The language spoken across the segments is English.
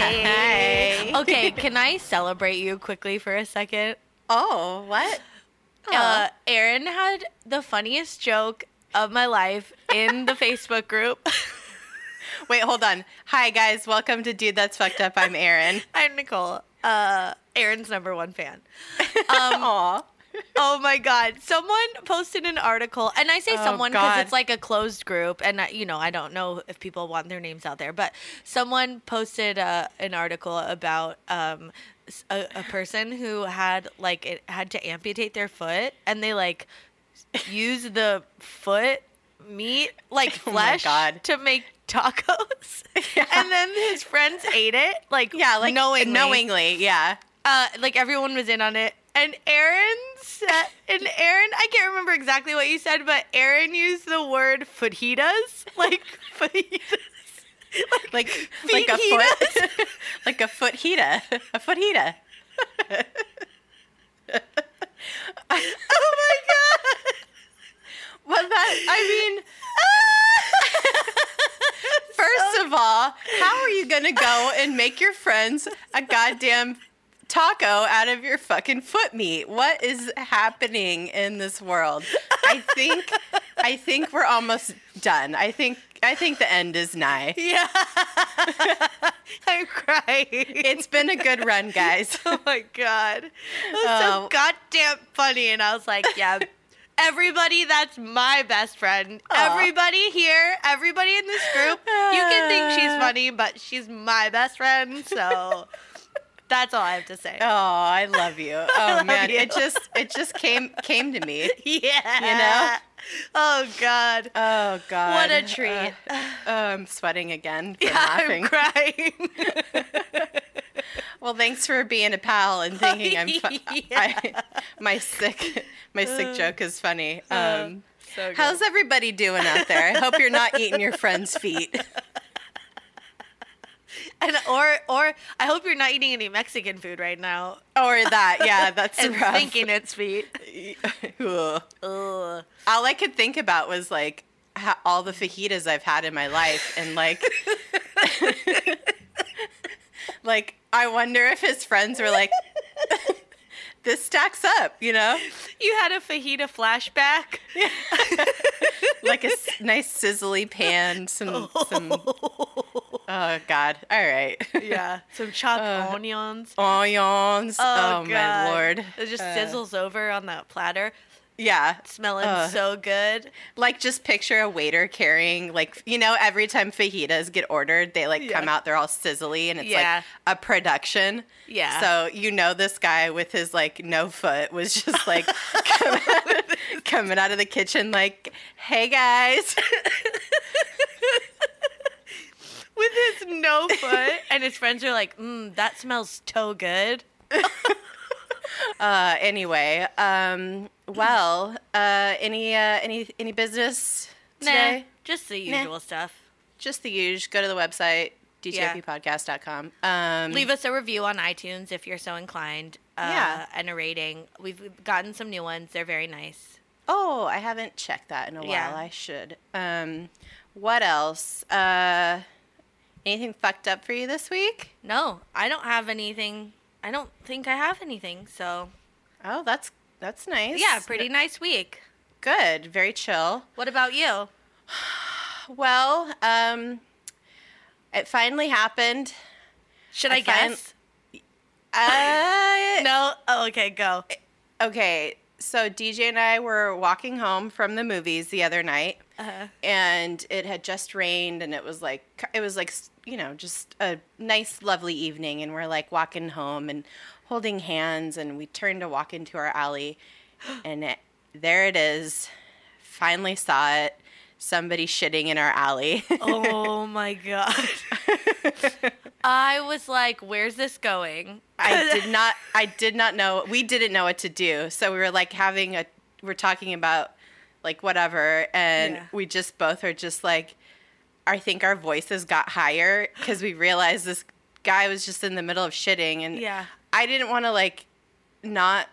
Hey. okay, can I celebrate you quickly for a second? Oh, what? Uh, Erin had the funniest joke of my life in the Facebook group. Wait, hold on. Hi, guys. Welcome to Dude That's Fucked Up. I'm Erin. I'm Nicole, uh, Erin's number one fan. Um, Aw. Oh my god someone posted an article and i say Oh, someone because it's like a closed group and I, you know i don't know if people want their names out there but someone posted uh, an article about um, a, a person who had like it had to amputate their foot and they like use the foot meat like Oh flesh God. to make tacos Yeah. and then his friends ate it like Yeah, like knowingly knowingly. Yeah. uh, like everyone was in on it. And Erin said, and Erin, I can't remember exactly what you said, but Erin used the word fajitas, like fajitas. Like like a foot, like a foot hita, a foot hita. oh my god! Well, that I mean, first of all, how are you gonna go and make your friends a goddamn taco out of your fucking foot meat? What is happening in this world? I think, I think we're almost done. I think, I think the end is nigh. Yeah, I'm crying. It's been a good run, guys. oh my god, it was Oh. so um, goddamn funny, and I was like, yeah. Everybody that's my best friend. Aw. Everybody here, everybody in this group, you can think she's funny, but she's my best friend, so that's all I have to say. Oh, I love you. Oh love man, you. it just it just came came to me. Yeah. You know? Oh God. Oh god. What a treat. Uh, oh, I'm sweating again from yeah, laughing. I'm crying. Well, thanks for being a pal and thinking I'm fu- Yeah. I, my sick my sick joke is funny. Uh, Um, so good. how's everybody doing out there? I hope you're not eating your friends' feet. and or or I hope you're not eating any Mexican food right now Or that, yeah, that's and rough. thinking it's feet. Ugh. Ugh. all I could think about was like ha- all the fajitas I've had in my life, and like, like I wonder if his friends were like, "This stacks up," you know, You had a fajita flashback. like a s- nice sizzly pan, some some. Oh God! All right. yeah, some chopped Uh, onions. Onions. Oh, my God. lord! It just Uh, sizzles over on that platter, Yeah. smelling uh. so good. Like just picture a waiter carrying like you know every time fajitas get ordered they like come out they're all sizzly and it's Yeah. like a production. Yeah. So you know this guy with his like no foot was just like coming, out, coming out of the kitchen like, "Hey guys." With his no foot, and his friends are like, mm, "That smells so good." Uh anyway, um well, uh any uh any any business today? Nah, just the Nah. usual stuff. Just the usual. Go to the website Yeah. dtfpodcast.com. Um Leave us a review on iTunes if you're so inclined. Uh, Yeah. And a rating. We've gotten some new ones. They're very nice. Oh, I haven't checked that in a while. Yeah. I should. Um, what else? Uh, anything fucked up for you this week? No, I don't have anything. I don't think I have anything. So, Oh, that's that's nice. yeah, pretty nice week. good. Very chill. What about you? Well, um, it finally happened. Should I I, find- guess? Uh, No? Oh, okay, go. Okay, so DJ and I were walking home from the movies the other night. Uh, and it had just rained and it was like it was like you know just a nice lovely evening and we're like walking home and holding hands and we turn to walk into our alley and it, there it is finally saw it somebody shitting in our alley oh my god. I was like, where's this going? i did not i did not know we didn't know what to do so we were like having a we're talking about like whatever and Yeah. we just both are just like i think our voices got higher because we realized this guy was just in the middle of shitting and Yeah. i didn't want to like not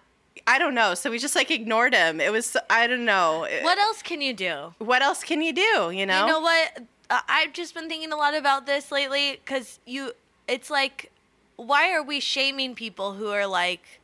i don't know so we just like ignored him it was i don't know What else can you do? what else can you do you know You know what? Uh, I've just been thinking a lot about this lately because you it's like, why are we shaming people who are like,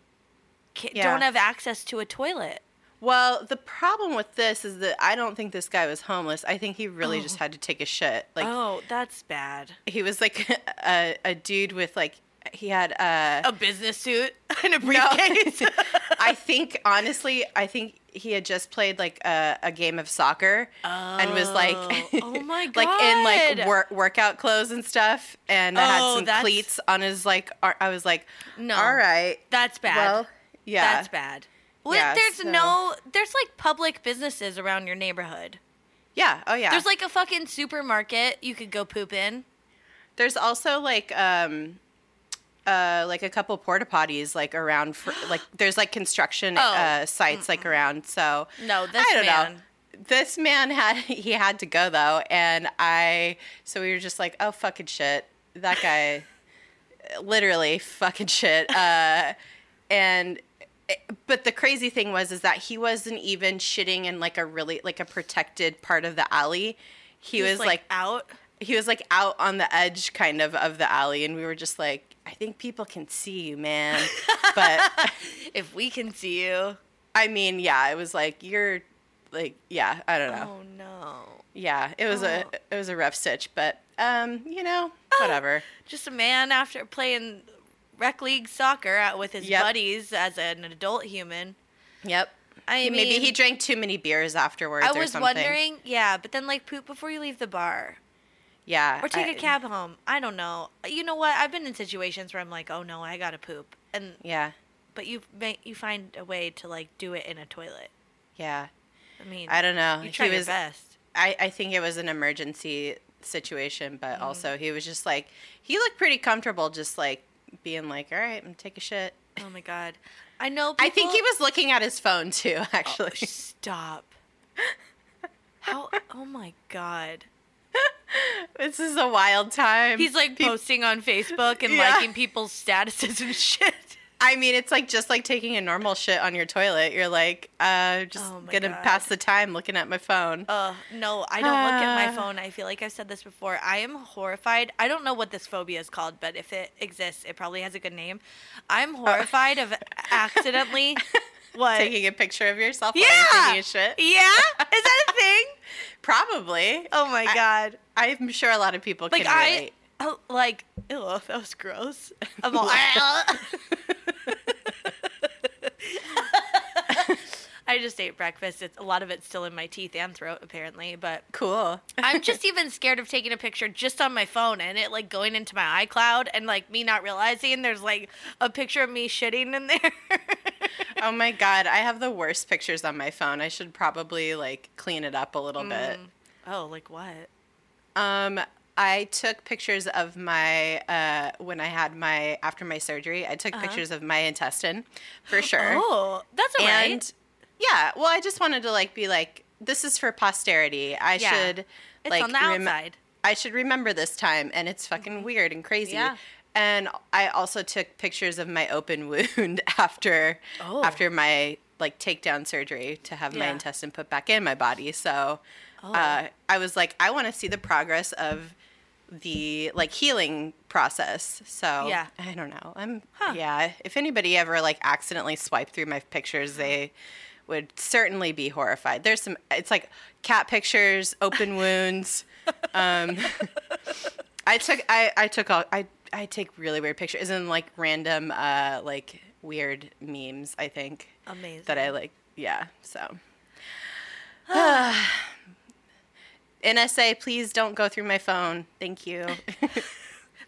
Yeah. don't have access to a toilet? Well, the problem with this is that I don't think this guy was homeless. I think he really just had to take a shit. Like oh, that's bad. he was like a, a dude with like he had uh A business suit and a briefcase. I think honestly, I think he had just played like a, a game of soccer and was like, Oh. my god, like in like work, workout clothes and stuff, and had Oh, some that's- cleats on his like. ar- I was like, No. all right, That's bad. well, yeah, That's bad. Well, Yeah, there's so- no, there's like public businesses around your neighborhood. yeah, oh yeah. There's like a fucking supermarket you could go poop in. There's also like um uh like a couple porta potties like around for like there's like construction Oh. uh sites like around so No, this I don't man. know. This man had he had to go though and I so we were just like oh fucking shit that guy literally fucking shit uh and but the crazy thing was is that he wasn't even shitting in like a really like a protected part of the alley he, was, like out. he was like out on the edge kind of of the alley and we were just like i think people can see you man but If we can see you. i mean yeah it was like you're like yeah i don't know Oh no. yeah it was a Oh. it was a rough stitch but um you know whatever Just a man after playing rec league soccer out with his Yep. buddies as an adult human. yep I mean, maybe he drank too many beers afterwards I or was something wondering, yeah, but then like poop before you leave the bar. yeah Or take a cab home. I don't know. You know what? I've been in situations where I'm like, oh no, I gotta poop, and yeah but you ma- you find a way to like do it in a toilet. yeah I mean, i don't know you try he your was best. I, I think it was an emergency situation, but Mm-hmm. also he was just like he looked pretty comfortable, just like being like, "All right, I'm gonna take a shit." Oh my god, I know. I think he was looking at his phone too, oh, actually. Stop. How? Oh my god. this is a wild time. He's like Peop- posting on Facebook and Yeah. liking people's statuses and shit. I mean, it's like just like taking a normal shit on your toilet. You're like, uh, just Oh gonna God. pass the time looking at my phone. Uh, no, I don't look at my phone. I feel like I've said this before. I am horrified. I don't know what this phobia is called, but if it exists, it probably has a good name. I'm horrified of accidentally. What? Taking a picture of yourself while yeah. you're shit. Yeah. Is that a thing? Probably. Oh my god. I'm sure a lot of people Like can I. relate. Oh, like, ew, that was gross. I'm all, I just ate breakfast. It's a lot of it's still in my teeth and throat, apparently. But cool. I'm just even scared of taking a picture just on my phone and it like going into my iCloud and like me not realizing there's like a picture of me shitting in there. Oh my god, I have the worst pictures on my phone. I should probably like clean it up a little bit. oh, like what? Um I took pictures of my uh when I had my after my surgery. I took pictures of my intestine for sure. Oh, that's all right. Yeah, well I just wanted to like be like this is for posterity. I Yeah. should It's like on the rem- outside. I should remember this time and it's fucking weird and crazy. Yeah. And I also took pictures of my open wound after Oh. after my like takedown surgery to have my intestine put back in my body. So Oh. uh, I was like, I want to see the progress of the like healing process. So Yeah. I don't know. I'm Huh. yeah. If anybody ever like accidentally swiped through my pictures, they would certainly be horrified. There's some. It's like cat pictures, open wounds. Um, I took I I took all I I take really weird pictures and like random uh like weird memes. I think Amazing. that I like. Yeah. So. NSA, please don't go through my phone. Thank you.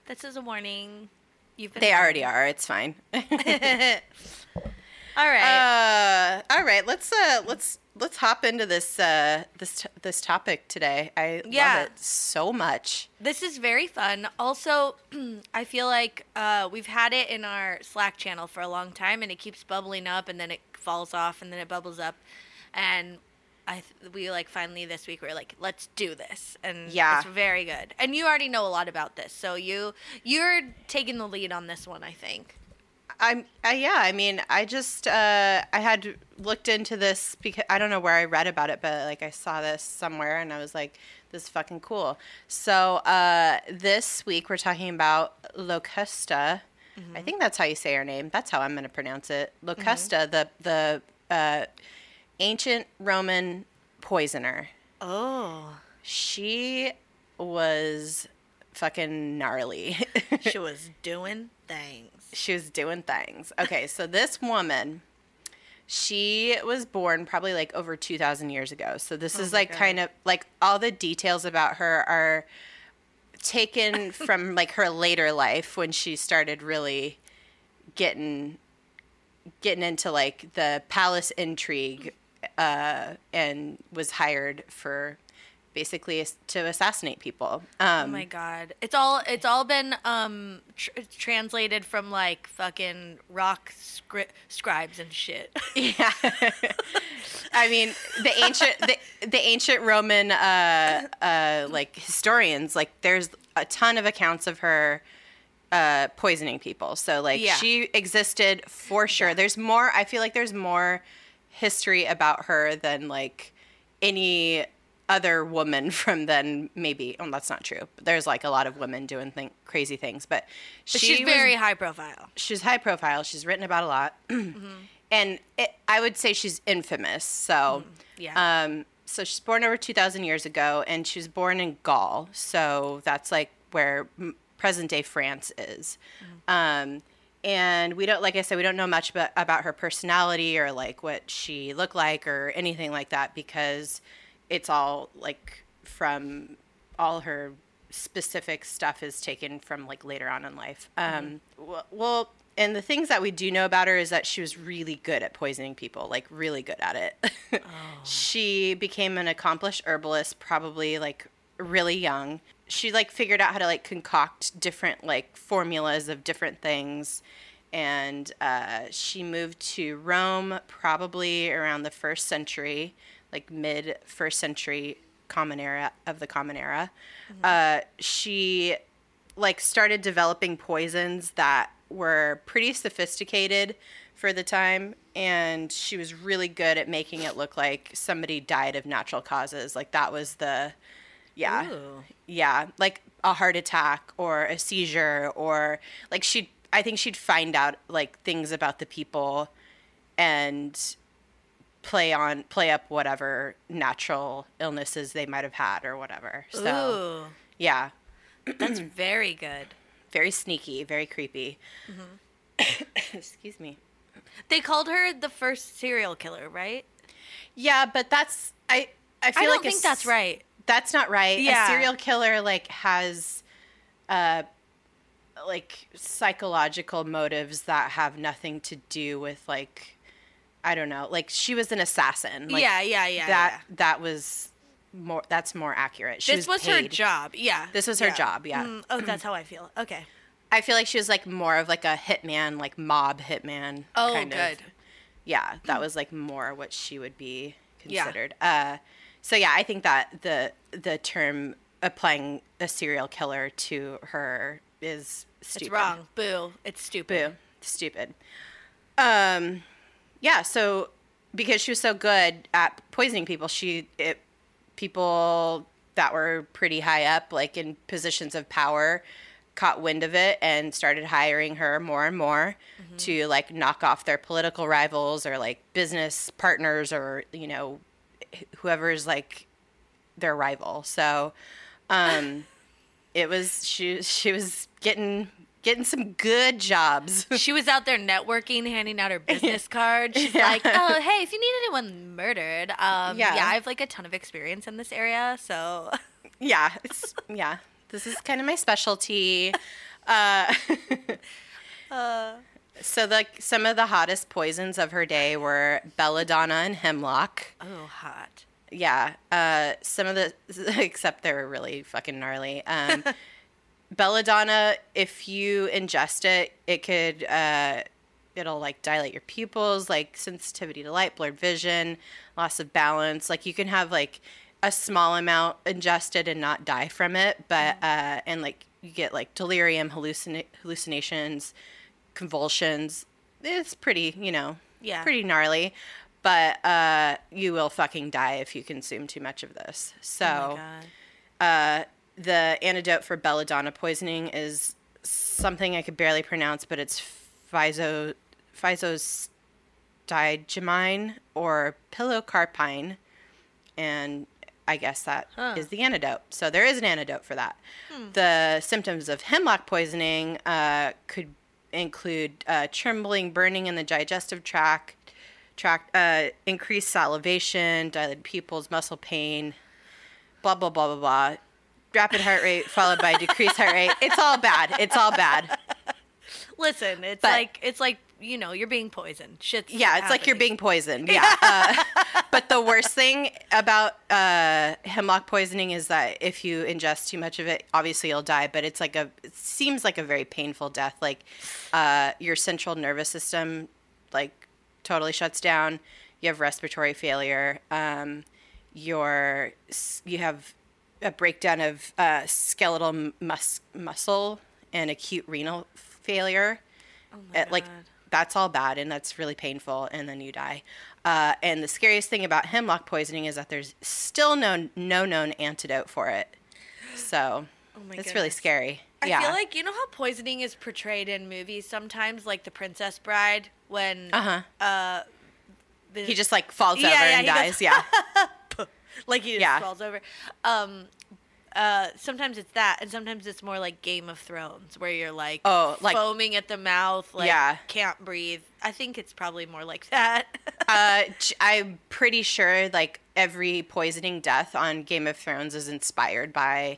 This is a warning. You've been they already are. It's fine. All right. Uh, all right. Let's uh, let's let's hop into this uh, this t- this topic today. I Yeah. love it so much. This is very fun. Also, I feel like uh, we've had it in our Slack channel for a long time, and it keeps bubbling up, and then it falls off, and then it bubbles up, and I th- we like finally this week we are like, let's do this, and Yeah. it's very good. And you already know a lot about this, so you you're taking the lead on this one, I think. I'm uh, yeah. I mean, I just uh, I had looked into this because I don't know where I read about it, but like I saw this somewhere and I was like, this is fucking cool. So uh, this week we're talking about Locusta. I think that's how you say her name. That's how I'm going to pronounce it. Locusta, the the uh, ancient Roman poisoner. Oh, She was fucking gnarly. she was doing things. she was doing things. Okay, so this woman, she was born probably like over 2,000 years ago. So this is like God. kind of like all the details about her are taken from like her later life when she started really getting getting into like the palace intrigue uh, and was hired for basically to assassinate people. Um, Oh my god. It's all it's all been um tr- translated from like fucking rock scri- scribes and shit. Yeah. I mean, the ancient the, the ancient Roman uh uh like historians like there's a ton of accounts of her uh poisoning people. So like Yeah. she existed for sure. There's more I feel like there's more history about her than like any other woman from then maybe oh that's not true but there's like a lot of women doing thing, crazy things but she But she's was very high profile. she's high profile. She's written about a lot, and it, I would say she's infamous. So, yeah. um, so she's born over two thousand years ago, and she was born in Gaul. So that's like where present day France is. Um, and we don't, like I said, we don't know much about, about her personality or like what she looked like or anything like that because it's all like from all her specific stuff is taken from like later on in life. Um, w- well, and the things that we do know about her is that she was really good at poisoning people, like really good at it. She became an accomplished herbalist probably like really young. She like figured out how to like concoct different like formulas of different things. And uh, she moved to Rome probably around the first century, like mid first century common era of the common era. Uh, she like started developing poisons that were pretty sophisticated for the time and she was really good at making it look like somebody died of natural causes like that was the yeah Ooh. yeah like a heart attack or a seizure or like she'd i think she'd find out like things about the people and play on play up whatever natural illnesses they might have had or whatever so Ooh, yeah that's very good. very sneaky, very creepy. Mm-hmm. Excuse me. They called her the first serial killer, right? Yeah, but that's I. I feel like I don't a think that's right. That's not right. Yeah. A serial killer like has, uh, like psychological motives that have nothing to do with like, I don't know. Like she was an assassin. Like, yeah, yeah, yeah. That yeah. that was more. That's more accurate. She This was, her paid. job. Yeah. This was her Yeah. job, yeah. Mm, oh, that's how I feel. Okay. I feel like she was like more of like a hitman, like mob hitman. Oh, kind of. good. yeah, that was like more what she would be Yeah. considered. Uh, so yeah, I think that the the term applying a serial killer to her is stupid. It's wrong. Boo. It's stupid. Boo, stupid. Um, yeah. So because she was so good at poisoning people, she it people that were pretty high up, like in positions of power, caught wind of it and started hiring her more and more to like knock off their political rivals or like business partners or you know wh- whoever's like their rival. So um it was she she was getting getting some good jobs. She was out there networking, handing out her business card. She's Yeah. like, "Oh, hey, if you need anyone murdered, um, yeah. Yeah. I have like a ton of experience in this area, so yeah, it's yeah. This is kind of my specialty. Uh, uh, so like some of the hottest poisons of her day were belladonna and hemlock. oh, hot. Yeah, uh, some of the except they're really fucking gnarly. Um, belladonna, if you ingest it, it could uh, it'll like dilate your pupils, like sensitivity to light, blurred vision, loss of balance. Like you can have like a small amount ingested and not die from it, but uh, and like you get like delirium, hallucina- hallucinations, convulsions. It's pretty, you know, Yeah. pretty gnarly. But uh, you will fucking die if you consume too much of this. So Oh uh, the antidote for belladonna poisoning is something I could barely pronounce, but it's physo physostigmine or pilocarpine, and I guess that is Huh. the antidote. So there is an antidote for that. The symptoms of hemlock poisoning uh, could include uh, trembling, burning in the digestive tract, tract, uh, increased salivation, dilated pupils, muscle pain, blah blah blah blah blah. Rapid heart rate followed by decreased heart rate. It's all bad. It's all bad. Listen, it's But- like it's like you know you're being poisoned. Shit's Yeah, it's like you're being poisoned. Yeah. Uh, but the worst thing about uh, hemlock poisoning is that if you ingest too much of it, obviously you'll die. But it's like a, it seems like a very painful death. Like uh, your central nervous system, like totally shuts down. You have respiratory failure. Um, your you have a breakdown of uh, skeletal mus- muscle and acute renal failure. Oh my uh, like that's all bad and that's really painful and then you die. Uh, and the scariest thing about hemlock poisoning is that there's still no no known antidote for it. So Oh it's really goodness. scary. I yeah. feel like you know how poisoning is portrayed in movies sometimes, like The Princess Bride, when uh-huh. uh, the- he just like falls Yeah, over yeah, and dies goes- yeah like he just Yeah. falls over. Um, uh, sometimes it's that, and sometimes it's more like Game of Thrones, where you're like, Oh, like- foaming at the mouth, like Yeah. can't breathe. I think it's probably more like that. uh, i'm pretty sure like every poisoning death on game of thrones is inspired by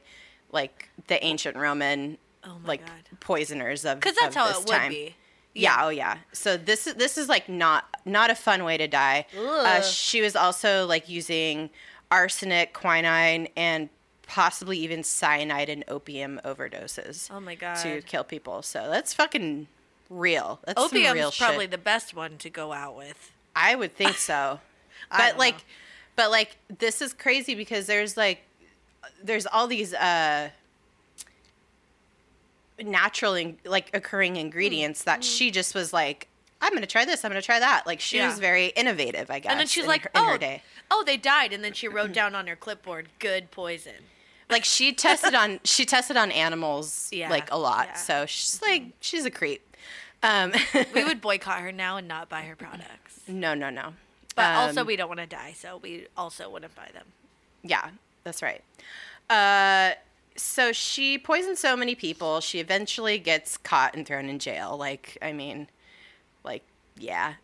like the ancient roman Oh my like God. poisoners of Because that's of how this it would time. be. Yeah. oh yeah. So this is this is like not not a fun way to die. Uh, she was also like using arsenic, quinine, and possibly even cyanide and opium overdoses Oh my god. to kill people. So that's fucking real. That's some real probably shit. the best one to go out with. I would think so. But like know. but like this is crazy because there's like there's all these uh natural in, like occurring ingredients that she just was like I'm going to try this, I'm going to try that. Like she Mm-hmm. Yeah. was very innovative, I guess. And then she's in like, her, in "Oh, her day. oh, they died," and then she wrote down on her clipboard, "Good poison." Like she tested on she tested on animals Yeah, like a lot. yeah. So she's like she's a creep. Um We would boycott her now and not buy her products. No, no, no. But Um, also, we don't want to die, so we also wouldn't buy them. Yeah, that's right. Uh, so she poisoned so many people. She eventually gets caught and thrown in jail. Like, I mean, like, yeah,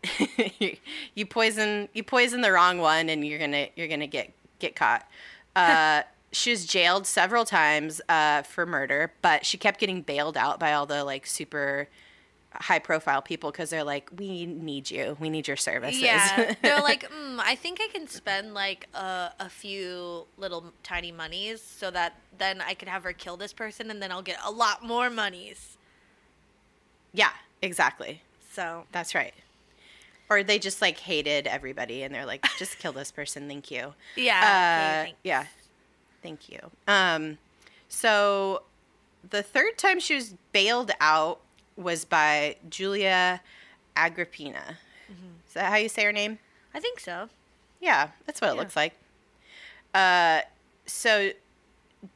you poison you poison the wrong one, and you're gonna you're gonna get get caught. Uh, she was jailed several times uh, for murder, but she kept getting bailed out by all the like super high profile people because they're like, we need you, we need your services. Yeah, they're like, mm, I think I can spend like a, a few little tiny monies so that then I could have her kill this person, and then I'll get a lot more monies. yeah, exactly. So That's right. Or they just like hated everybody and they're like, just kill this person, thank you. yeah, Uh, okay, yeah. Thank you. Um, so the third time she was bailed out was by Julia Agrippina. Is that how you say her name? I think so. Yeah, that's what it looks like. Uh, so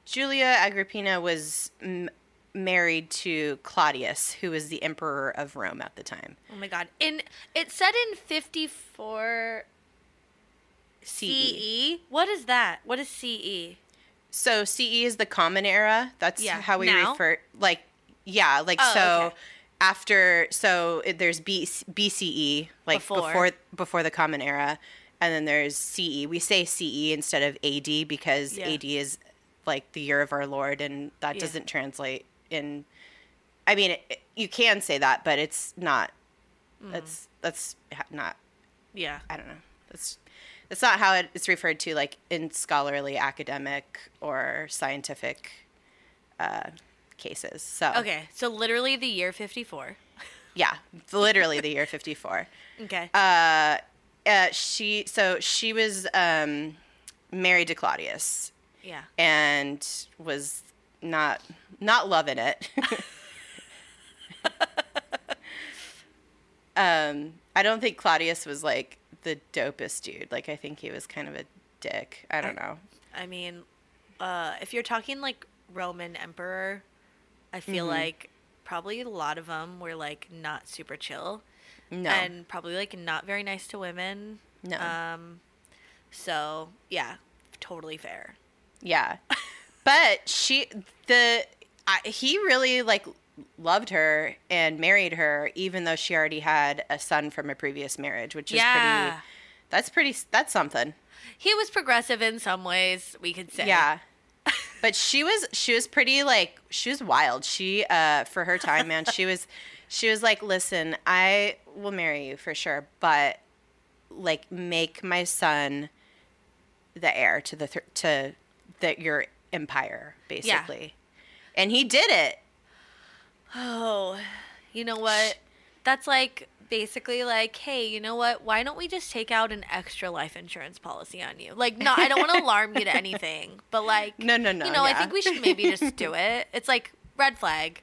Julia Agrippina was m- married to Claudius, who was the emperor of Rome at the time. Oh my god! In it said in fifty four CE. CE. What is that? What is CE? So CE is the common era. That's Yeah, how we now? refer. Like, yeah, like Oh, so. okay. After so it, there's B, BCE like Before. before. before the common era, and then there's CE. We say CE instead of AD because Yeah. AD is like the year of our Lord, and that Yeah. doesn't translate in. I mean, it, you can say that, but it's not. Mm. That's that's not Yeah. I don't know. That's that's not how it, it's referred to, like in scholarly, academic, or scientific uh, cases. So Okay, so literally the year fifty four. yeah, literally the year fifty four. Okay. Uh, uh, she so she was um, married to Claudius yeah. and was not not loving it. Um, I don't think Claudius was like the dopest dude. Like I think he was kind of a dick. I don't know. I mean, uh, if you're talking like Roman emperor, I feel Mhm. like probably a lot of them were like not super chill No. and probably like not very nice to women. No. Um, so yeah, totally fair. Yeah. But she the I, he really like loved her and married her even though she already had a son from a previous marriage, which is Yeah. pretty that's pretty that's something. He was progressive in some ways, we could say. Yeah. But she was she was pretty like she was wild. She uh for her time, man, she was she was like, "Listen, I will marry you for sure, but like make my son the heir to the th- to that your empire, basically." And he did it. Oh, you know what? That's like basically like, hey, you know what? Why don't we just take out an extra life insurance policy on you? Like, no, I don't want to alarm you to anything, but like, No, no, no. you know, I think we should maybe just do it. It's like red flag.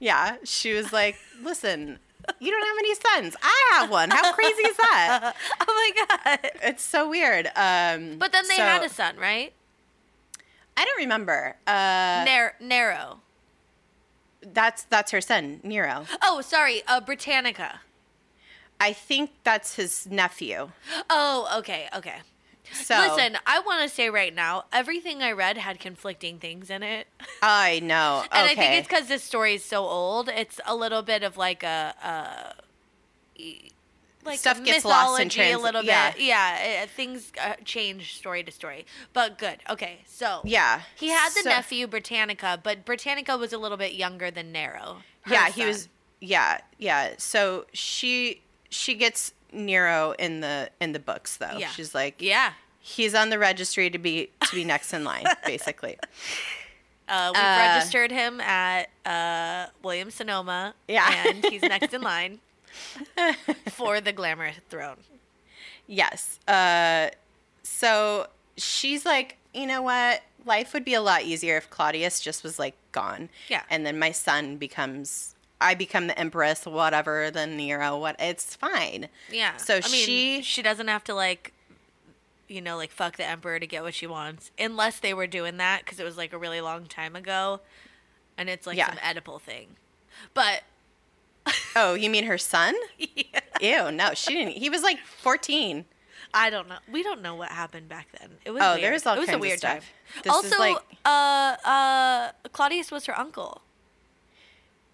Yeah, she was like, "Listen, you don't have any sons. I have one. How crazy is that?" oh my god! It's so weird. Um, But then they so- had a son, right? I don't remember. Uh, Nar- Nero. that's that's her son, Nero. Oh, sorry, uh, Britannica. I think that's his nephew. Oh, okay, okay. So Listen, I want to say right now, everything I read had conflicting things in it. I know. And I think it's because this story is so old. It's a little bit of like a, a e- like Stuff gets lost in trans- a little yeah. bit. Yeah, uh, things uh, change story to story. But good. Okay, so yeah. he had the So- nephew Britannica, but Britannica was a little bit younger than Nero. Yeah, he was. Yeah, yeah. So she she gets Nero in the in the books though. Yeah. She's like, Yeah. he's on the registry to be to be next in line, basically. Uh, we've Uh, registered him at uh, William Sonoma. Yeah. And he's next in line for the glamour throne. Yes. Uh, so she's like, you know what? Life would be a lot easier if Claudius just was like gone. Yeah. And then my son becomes, I become the empress, whatever, the Nero, what? It's fine. Yeah. So I mean, she- she doesn't have to like you know, like fuck the emperor to get what she wants unless they were doing that cuz it was like a really long time ago and it's like Yeah. some Oedipal thing. But Oh, you mean her son? yeah, Ew, no, she didn't. He was like 14. I don't know. We don't know what happened back then. It was Oh, weird. there's all it was kinds a of weird time. stuff. This is also, like- uh uh Claudius was her uncle.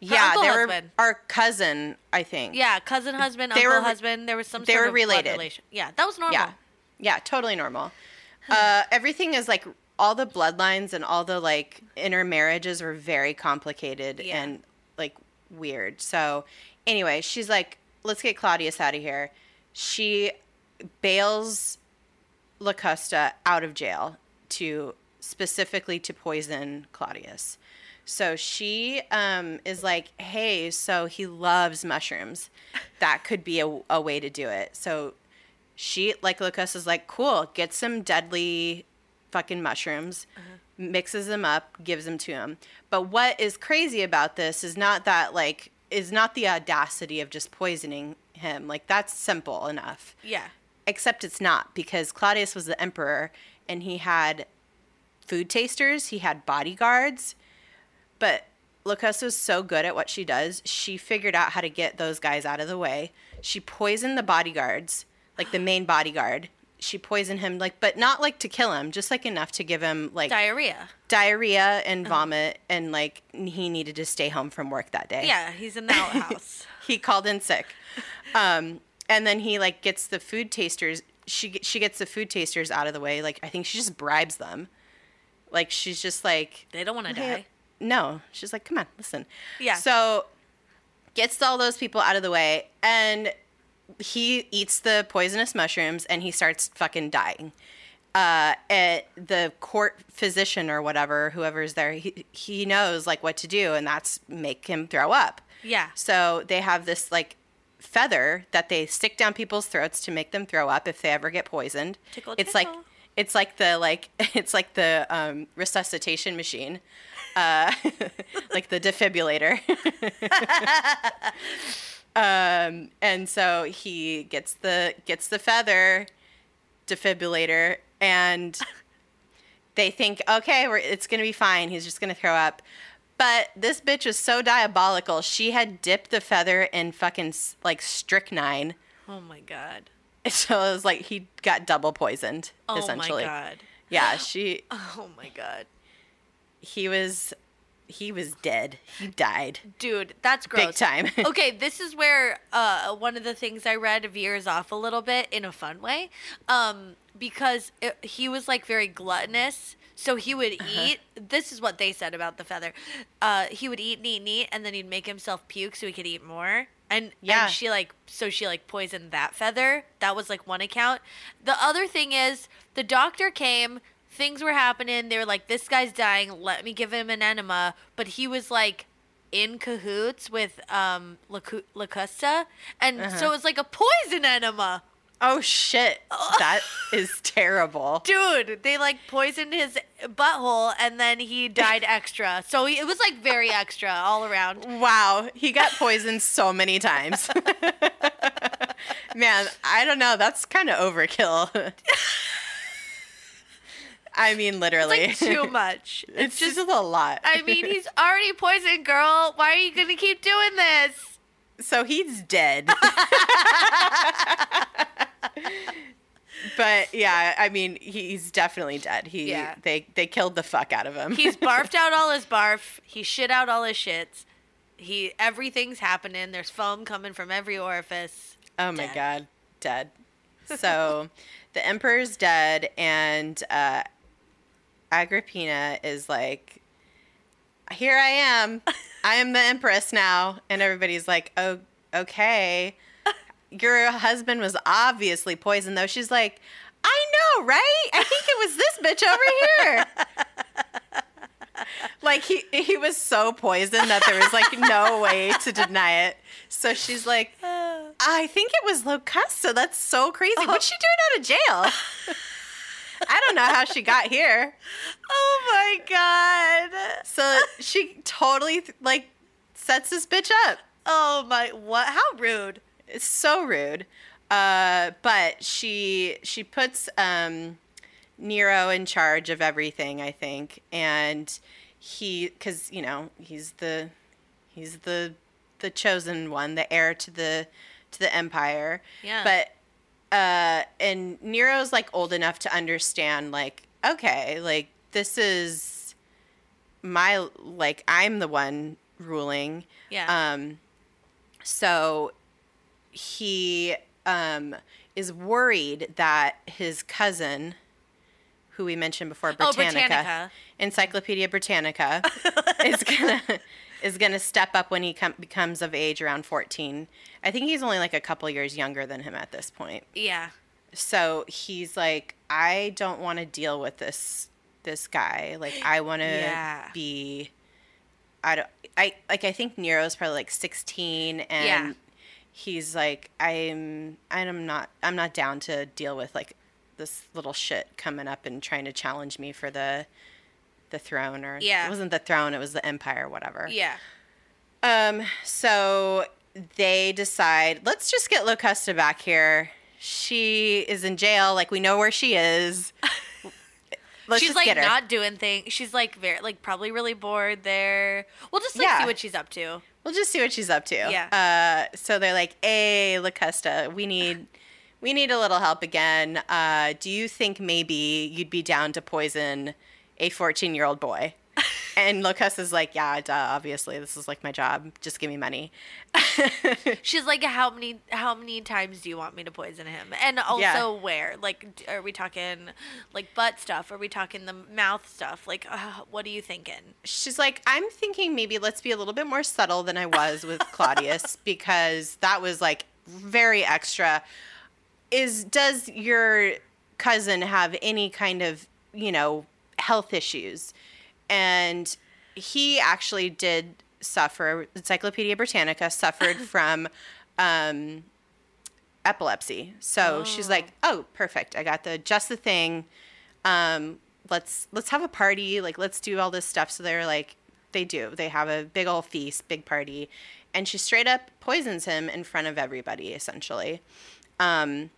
yeah, uncle they were our cousin, I think. Yeah, cousin husband, They uncle were husband. There was some they sort were of related. relation. Yeah, that was normal. Yeah. Yeah, totally normal. Uh, everything is like all the bloodlines and all the like intermarriages were very complicated Yeah. and like weird. So, anyway, she's like, let's get Claudius out of here. She bails Locusta out of jail to specifically to poison Claudius. So she um, is like, hey, so he loves mushrooms. That could be a, a way to do it. So she, like Locusta's like, cool, get some deadly fucking mushrooms, mixes them up, gives them to him. But what is crazy about this is not that, like, is not the audacity of just poisoning him. Like, that's simple enough Yeah. except it's not because Claudius was the emperor and he had food tasters, he had bodyguards, but Locusta's so good at what she does, she figured out how to get those guys out of the way. She poisoned the bodyguards, like the main bodyguard. She poisoned him like but not like to kill him, just like enough to give him like Diarrhea. diarrhea and vomit and like he needed to stay home from work that day Yeah, he's in the outhouse. he called in sick. Um, and then he like gets the food tasters. She she gets the food tasters out of the way. Like I think she just bribes them. Like she's just like they don't want to die. No, she's like, come on, listen. Yeah. So gets all those people out of the way, and he eats the poisonous mushrooms, and he starts fucking dying. Uh, at the court physician or whatever, whoever's there, he he knows like what to do, and that's make him throw up. Yeah. So they have this like feather that they stick down people's throats to make them throw up if they ever get poisoned. Tickle, it's like it's like the like it's like the um, resuscitation machine, uh, like the defibrillator. Um, and so he gets the gets the feather defibrillator, and they think, okay, we're, it's gonna be fine. He's just gonna throw up. But this bitch was so diabolical. She had dipped the feather in fucking like strychnine. Oh my god. So it was like he got double poisoned, Oh essentially. my god. Yeah, she Oh my god. he was he was dead. He died. Dude, that's gross. Big time. okay, this is where uh, one of the things I read veers off a little bit in a fun way, um, because it, he was like very gluttonous. So he would Uh-huh. eat. This is what they said about the feather. Uh, he would eat and eat and eat, and then he'd make himself puke so he could eat more. And Yeah. and she like so she like poisoned that feather. That was like one account. The other thing is the doctor came. Things were happening. They were like, "This guy's dying. Let me give him an enema." But he was like in cahoots with um Locusta, and Uh-huh. so it was like a poison enema. Oh shit. That is terrible. Dude, they like poisoned his butthole and then he died extra. So he, it was like very extra all around. Wow, he got poisoned so many times. Man, I don't know. That's kind of overkill. I mean, literally. It's like too much. it's just a lot. I mean, he's already poisoned, girl. Why are you going to keep doing this? so he's dead. but yeah, I mean, he's definitely dead. He Yeah. they they killed the fuck out of him. He's barfed out all his barf. He shit out all his shits. He everything's happening. There's foam coming from every orifice. Oh my Dead. god, dead. So the emperor's dead, and uh, Agrippina is like, "Here I am. I am the empress now." And everybody's like, "Oh, okay." Your husband was obviously poisoned, though. She's like, "I know, right? I think it was this bitch over here." like he he was so poisoned that there was like no way to deny it. So she's like, I think it was Locusta. That's so crazy. What's she doing out of jail? I don't know how she got here. Oh my god. So she totally like sets this bitch up. Oh my what? How rude. It's so rude. Uh, but she she puts um, Nero in charge of everything, I think, and he because you know he's the he's the the chosen one, the heir to the to the empire. Yeah. But uh, and Nero's like old enough to understand, like, okay, like this is my like I'm the one ruling. Yeah. Um, so he um, is worried that his cousin, who we mentioned before, Oh, Britannica, Britannica. Encyclopedia Britannica, is gonna is gonna step up when he com- becomes of age around fourteen. I think he's only like a couple years younger than him at this point. yeah. So he's like, I don't want to deal with this this guy. Like, I want to Yeah. be. I don't. I like. I think Nero's probably like sixteen, and Yeah. he's like, I'm. I'm not. I'm not down to deal with like this little shit coming up and trying to challenge me for the the throne or Yeah. it wasn't the throne it was the empire whatever Yeah. um so they decide let's just get locusta back here she is in jail like we know where she is let's she's just like get her not doing things. She's like very like probably really bored there. We'll just like Yeah. see what she's up to. we'll just see what she's up to Yeah. uh so they're like hey locusta we need we need a little help again uh do you think maybe you'd be down to poison a 14 year old boy and locusta's like yeah duh, obviously this is like my job just give me money She's like, how many how many times do you want me to poison him? And also Yeah. where? Like, are we talking like butt stuff? Are we talking the mouth stuff? Like, uh, what are you thinking? she's like, I'm thinking maybe let's be a little bit more subtle than I was with Claudius because that was like very extra. Is does your cousin have any kind of, you know, health issues? And he actually did suffer, Encyclopedia Britannica suffered from um, epilepsy. So she's Oh. like, "Oh, perfect. I got the just the thing. Um, let's let's have a party. Like let's do all this stuff." So they're like they do. They have a big old feast, big party. and she straight up poisons him in front of everybody, essentially. Um,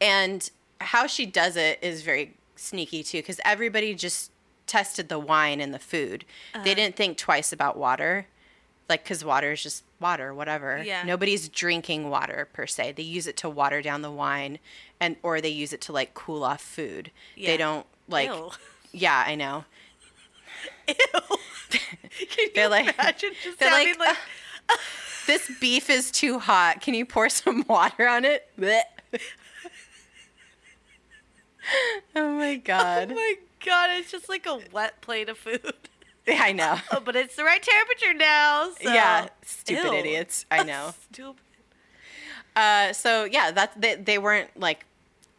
and how she does it is very sneaky too, because everybody just tested the wine and the food. Uh-huh. They didn't think twice about water, like because water is just water, whatever. Yeah. Nobody's drinking water per se. They use it to water down the wine, and or they use it to like cool off food. Yeah. They don't like. Ew. Yeah, I know. Ew. Can you They're like- imagine just they're like, like, This beef is too hot. Can you pour some water on it? Oh my god. oh my god, it's just like a wet plate of food. Yeah, I know. Oh, but it's the right temperature now. So. Yeah, stupid Ew. idiots. I know. Stupid. Uh, so yeah, that they, they weren't like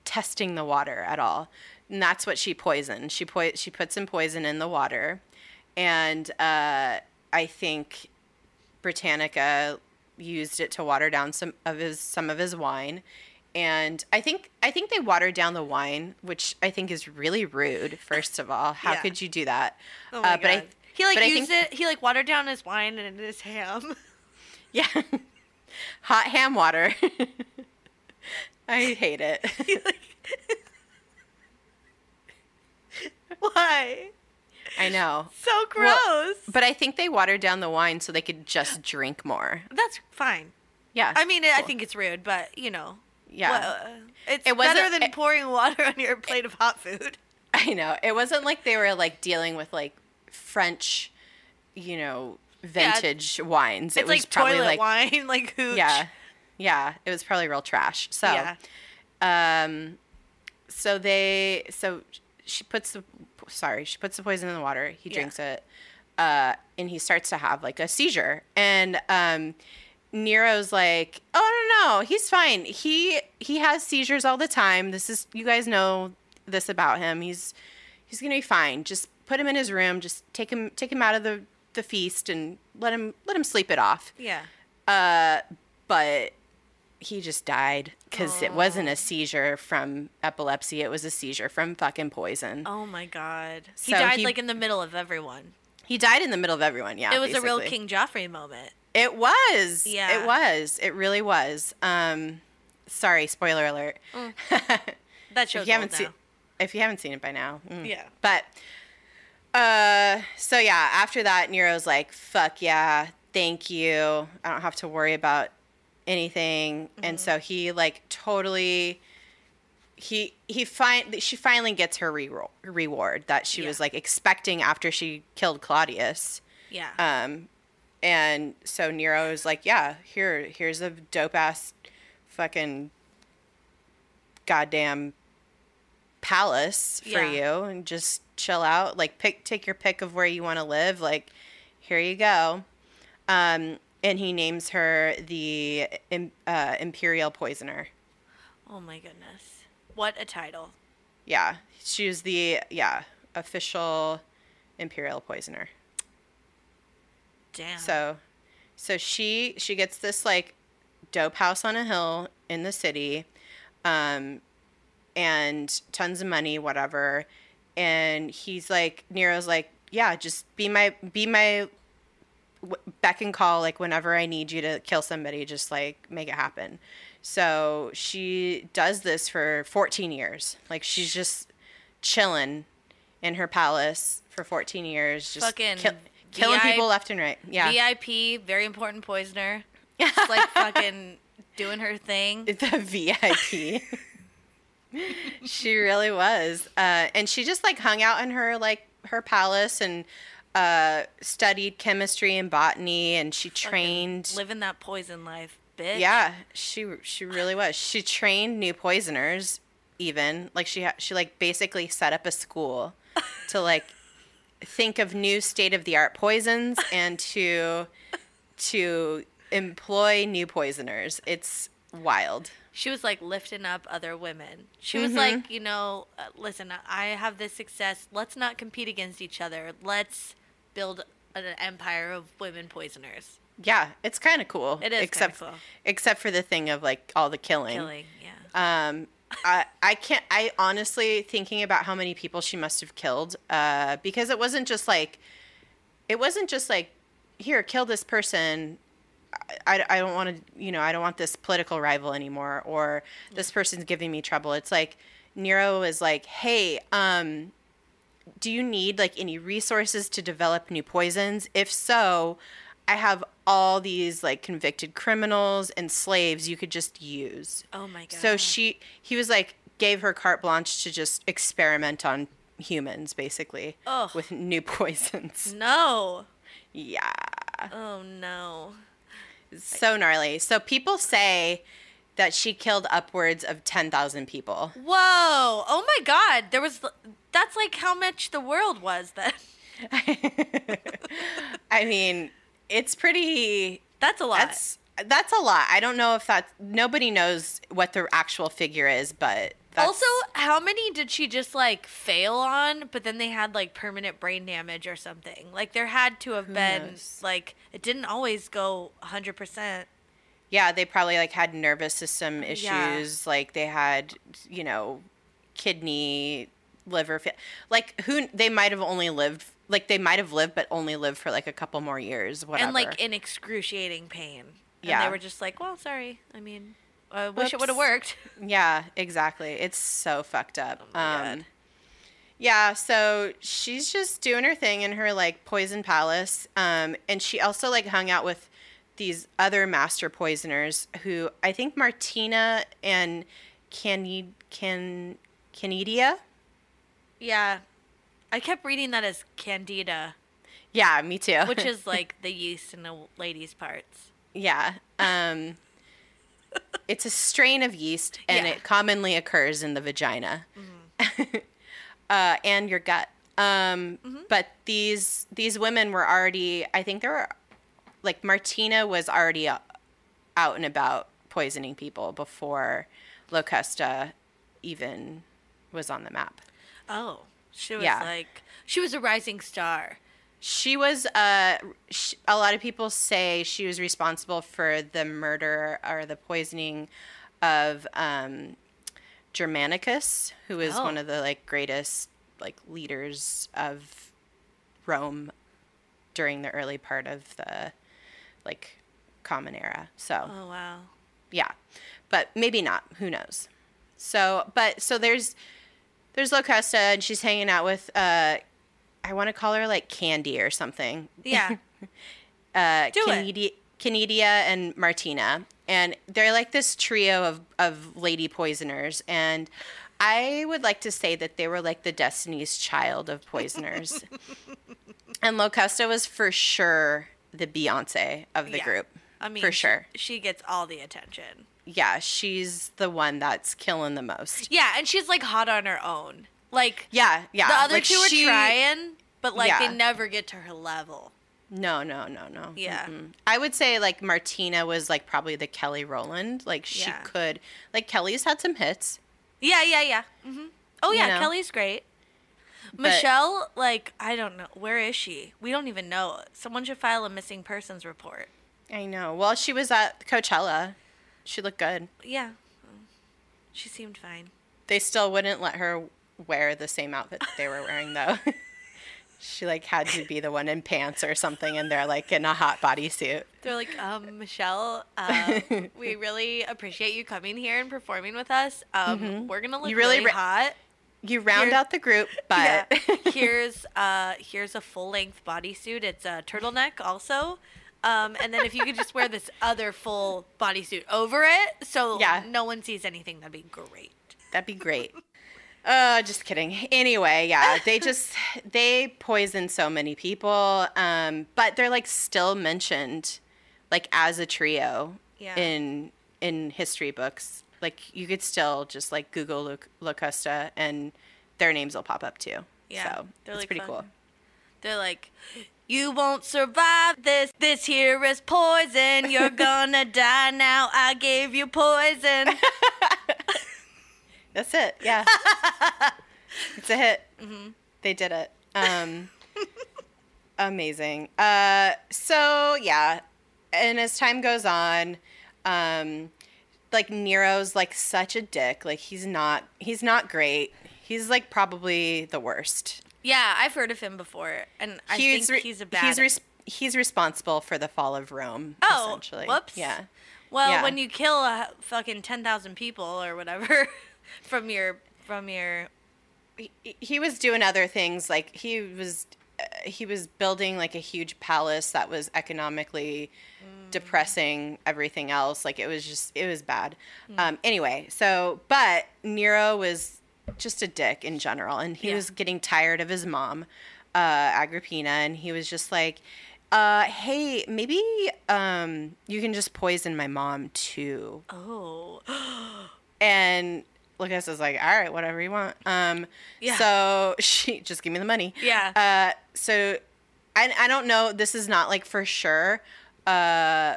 testing the water at all, and that's what she poisoned. She po- she put some poison in the water, and uh, I think Britannicus used it to water down some of his some of his wine. And I think I think they watered down the wine, which I think is really rude. First of all, how Yeah. could you do that? Oh my Uh, but I he like used think- it. He like watered down his wine and his ham. Yeah. Hot ham water. I hate it. Like- Why? I know. So gross. Well, But I think they watered down the wine so they could just drink more. That's fine. Yeah. I mean, I think it's rude, but you know, yeah. well, it's It better than it- pouring water on your plate of hot food. I know. It wasn't like they were like dealing with like French, you know, vintage wines. It was like probably toilet like wine, like hooch. yeah. Yeah, it was probably real trash. So Yeah. um so they so she puts the sorry she puts the poison in the water he Yeah. drinks it uh and he starts to have like a seizure and um nero's like oh no no he's fine he he has seizures all the time this is you guys know this about him he's he's gonna be fine just put him in his room just take him take him out of the the feast and let him let him sleep it off Yeah. uh, but he just died because it wasn't a seizure from epilepsy. It was a seizure from fucking poison. Oh my god. He So died he- like in the middle of everyone. He died in the middle of everyone. Yeah, it was a real. King Joffrey moment. It was. Yeah. It was. It really was. Um, sorry, spoiler alert. That show's if you haven't seen, if you haven't seen it by now, mm. Yeah. But uh, so yeah, after that, Nero's like, "Fuck yeah, thank you. I don't have to worry about anything." Mm-hmm. And so he like totally. He he find she finally gets her re- reward that she was like expecting after she killed Claudius. Yeah. Um, and so Nero is like, yeah, here, here's a dope ass fucking goddamn palace for Yeah. you and just chill out. Like pick take your pick of where you want to live. Like, here you go. Um, and he names her the uh, Imperial Poisoner. oh my goodness. What a title. Yeah. She was the yeah, official Imperial Poisoner. Damn. So, so she she gets this like dope house on a hill in the city, um, and tons of money, whatever. And he's like, Nero's like, yeah, just be my be my beck and call like whenever I need you to kill somebody, just like make it happen. So she does this for 14 years. Like she's just chilling in her palace for 14 years, just Fucking kill- killing VI people left and right. Yeah. VIP, very important poisoner. Just like fucking doing her thing. the VIP. she really was, uh, and she just like hung out in her like her palace and uh, studied chemistry and botany, and she trained. Living that poison life, bitch. Yeah, she she really was. She trained new poisoners, even like she ha- she like basically set up a school to like think of new state of the art poisons and to to employ new poisoners. It's wild. She was like lifting up other women. She was Mhm. like, you know, uh, listen, I have this success. Let's not compete against each other. Let's build an empire of women poisoners. Yeah, it's kind of cool. It is except cool. except for the thing of like all the killing. Killing, yeah. Um, I can't. I honestly thinking about how many people she must have killed. Uh, because it wasn't just like, it wasn't just like, here, kill this person, I, I don't want to, you know, I don't want this political rival anymore, or this person's giving me trouble. It's like Nero is like, hey, um, do you need like any resources to develop new poisons? If so, I have all these like convicted criminals and slaves you could just use. Oh my god. So she, he was like, gave her carte blanche to just experiment on humans, basically, Ugh. with new poisons. no. Yeah. Oh no. So gnarly. So people say that she killed upwards of 10,000 people. Whoa. Oh my god. There was that's like how much the world was then. I mean, it's pretty That's a lot. that's that's a lot. I don't know if that's nobody knows what the actual figure is, but that's, also, how many did she just like fail on, but then they had like permanent brain damage or something? Like there had to have been knows? like it didn't always go 100%. yeah, they probably like had nervous system issues, Yeah. like they had, you know, kidney, liver, fa- like who they might have only lived like they might have lived but only lived for like a couple more years, whatever. And like in excruciating pain. And Yeah. they were just like, well, sorry. I mean, I wish it would have worked. Yeah, exactly. It's so fucked up. Oh um. Yeah, so she's just doing her thing in her like poison palace. Um, and she also like hung out with these other master poisoners who I think Martina and Canid Can Canidia. Yeah. I kept reading that as candida, Yeah, me too. which is like the yeast in a lady's parts. yeah. Um, it's a strain of yeast, and Yeah. it commonly occurs in the vagina uh, and your gut. Um, But these these women were already. I think there were like Martina was already out and about poisoning people before Locusta even was on the map. Oh, she was Yeah. like she was a rising star. She was uh sh- a lot of people say she was responsible for the murder or the poisoning of um Germanicus, who was Oh. one of the like greatest like leaders of Rome during the early part of the like common era. So, Oh wow. yeah. But maybe not, who knows. So, but so there's there's Locusta and she's hanging out with uh I want to call her like Candy or something. Yeah. uh, Do it. Canidia, Canidia and Martina, and they're like this trio of of lady poisoners, and I would like to say that they were like the Destiny's Child of poisoners, and Locusta was for sure the Beyonce of the Yeah. group. I mean, for she- sure. She gets all the attention. Yeah, she's the one that's killing the most. Yeah, and she's like hot on her own. Like Yeah, yeah. the other like two are she- trying, but like Yeah. they never get to her level. No, no, no, no. Yeah. Mm-mm. I would say like Martina was like probably the Kelly Rowland. Like she Yeah. could like Kelly's had some hits. Yeah, yeah, yeah. hmm Oh You yeah, know? Kelly's great. But- Michelle, like I don't know, where is she? We don't even know. Someone should file a missing persons report. I know. Well, she was at Coachella. She looked good. Yeah, she seemed fine. They still wouldn't let her wear the same outfit that they were wearing though. she like had to be the one in pants or something and they're like in a hot bodysuit. They're like, um, Michelle, uh, we really appreciate you coming here and performing with us. Um, we're gonna look You really really, ra- hot. You round Here- out the group, but yeah. here's uh here's a full length bodysuit. It's a turtleneck also. Um, and then if you could just wear this other full bodysuit over it, so Yeah. no one sees anything, that'd be great. That'd be great. Uh, just kidding. Anyway, yeah, they just they poison so many people. Um, but they're like still mentioned, like as a trio Yeah. in in history books. Like you could still just like Google Locusta and their names will pop up too. Yeah, so they're, it's like, pretty fun. cool. They're like, you won't survive this. This here is poison. You're gonna die now. I gave you poison. That's it. Yeah, it's a hit. Mm-hmm. They did it. Um, amazing. Uh, so yeah, and as time goes on, um, like Nero's like such a dick. Like he's not. He's not great. He's like probably the worst. Yeah, I've heard of him before, and I he's think re- he's a bad. He's res- he's responsible for the fall of Rome. Oh, essentially. whoops. Yeah. Well, Yeah. when you kill a fucking ten thousand people or whatever from your from your he, he was doing other things like he was uh, he was building like a huge palace that was economically depressing everything else like it was just it was bad um anyway so but nero was just a dick in general and he Yeah. was getting tired of his mom uh agrippina and he was just like uh hey maybe um you can just poison my mom too oh and Lucas is like, all right, whatever you want. Um, Yeah. So she just give me the money. Yeah. Uh, so I I don't know. This is not like for sure. Uh,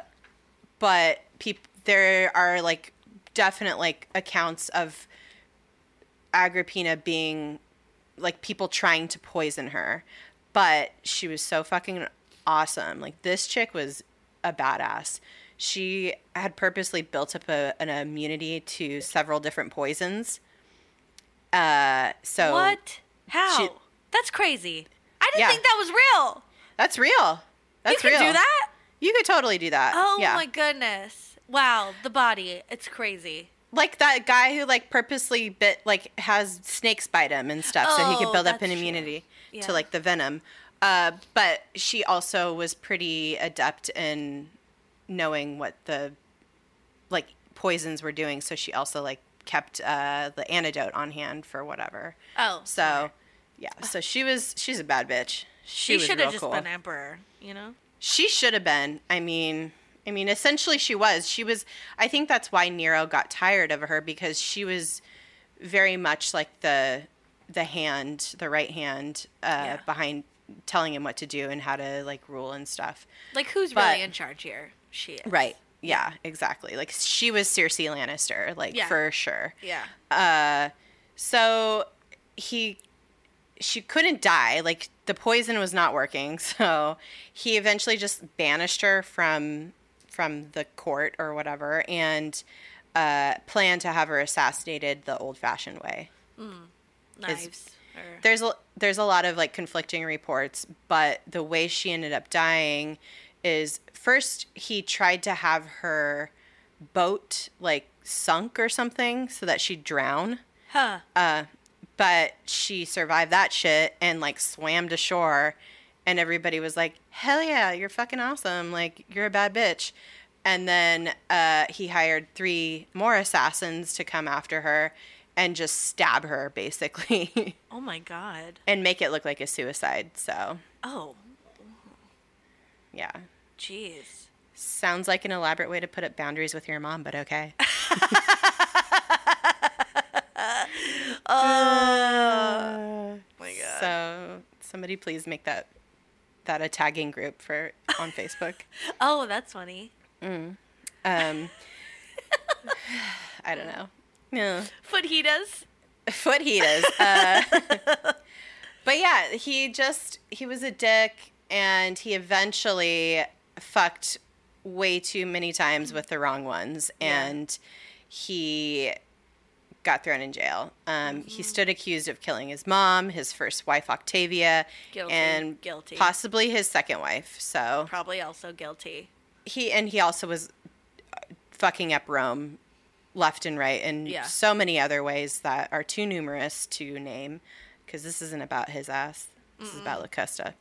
but peop- there are like definite like accounts of Agrippina being like people trying to poison her, but she was so fucking awesome. Like this chick was a badass. She had purposely built up a, an immunity to several different poisons. Uh, so what? How? she- That's crazy. I didn't Yeah. think that was real. that's real. That's you could real. do that? You could totally do that. Oh yeah. my goodness. Wow, the body. It's crazy. Like that guy who like purposely bit like has snakes bite him and stuff so he Oh, could build up an immunity Yeah. to like the venom uh, but she also was pretty adept in knowing what the like poisons were doing so she also like kept uh, the antidote on hand for whatever Oh. so yeah so she was she's a bad bitch she, she should have just cool. been emperor, you know? She should have been. I mean, I mean, essentially she was. She was. I think that's why Nero got tired of her because she was very much like the the hand, the right hand uh, Yeah. behind telling him what to do and how to like rule and stuff. Like who's But- really in charge here? She is. Right. Yeah. Exactly. Like she was Cersei Lannister, like Yeah. for sure. Yeah. Uh, so he she couldn't die like the poison was not working so he eventually just banished her from from the court or whatever and uh, planned to have her assassinated the old fashioned way Knives. or, there's a there's a lot of like conflicting reports, but the way she ended up dying is first he tried to have her boat like sunk or something so that she'd drown. huh. Uh, but she survived that shit and like swam to shore and everybody was like, "Hell yeah, you're fucking awesome. Like you're a bad bitch." And then uh, he hired three more assassins to come after her and just stab her basically oh my god. and make it look like a suicide. So, Oh, yeah. jeez. Sounds like an elaborate way to put up boundaries with your mom, but okay. Oh my god. So, somebody please make that that a tagging group for on Facebook. oh, that's funny. Um, I don't know. Yeah. Fajitas. Fajitas. Uh, but yeah, he just he was a dick, and he eventually fucked way too many times with the wrong ones, Yeah. and he got thrown in jail. Um, Mm-hmm. He stood accused of killing his mom, his first wife Octavia, Guilty, and guilty. possibly his second wife. So Probably also guilty. he and he also was uh, fucking up Rome left and right in Yeah. so many other ways that are too numerous to name because this isn't about his ass. This is about Locusta.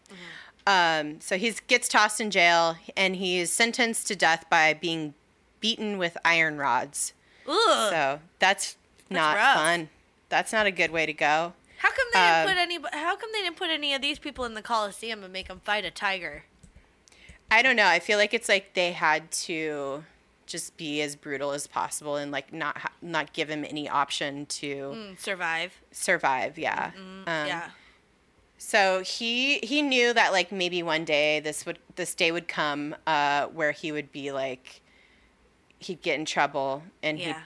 Um, so he gets tossed in jail and he is sentenced to death by being beaten with iron rods. Ugh. So that's, not rough. fun. That's not a good way to go. how come they didn't um, put any? How come they didn't put any of these people in the Coliseum and make them fight a tiger? I don't know. I feel like it's like they had to just be as brutal as possible and like not ha- not give him any option to Mm, survive. survive. Yeah. Um, yeah. So he he knew that like maybe one day this would this day would come uh, where he would be like he'd get in trouble and he'd Yeah.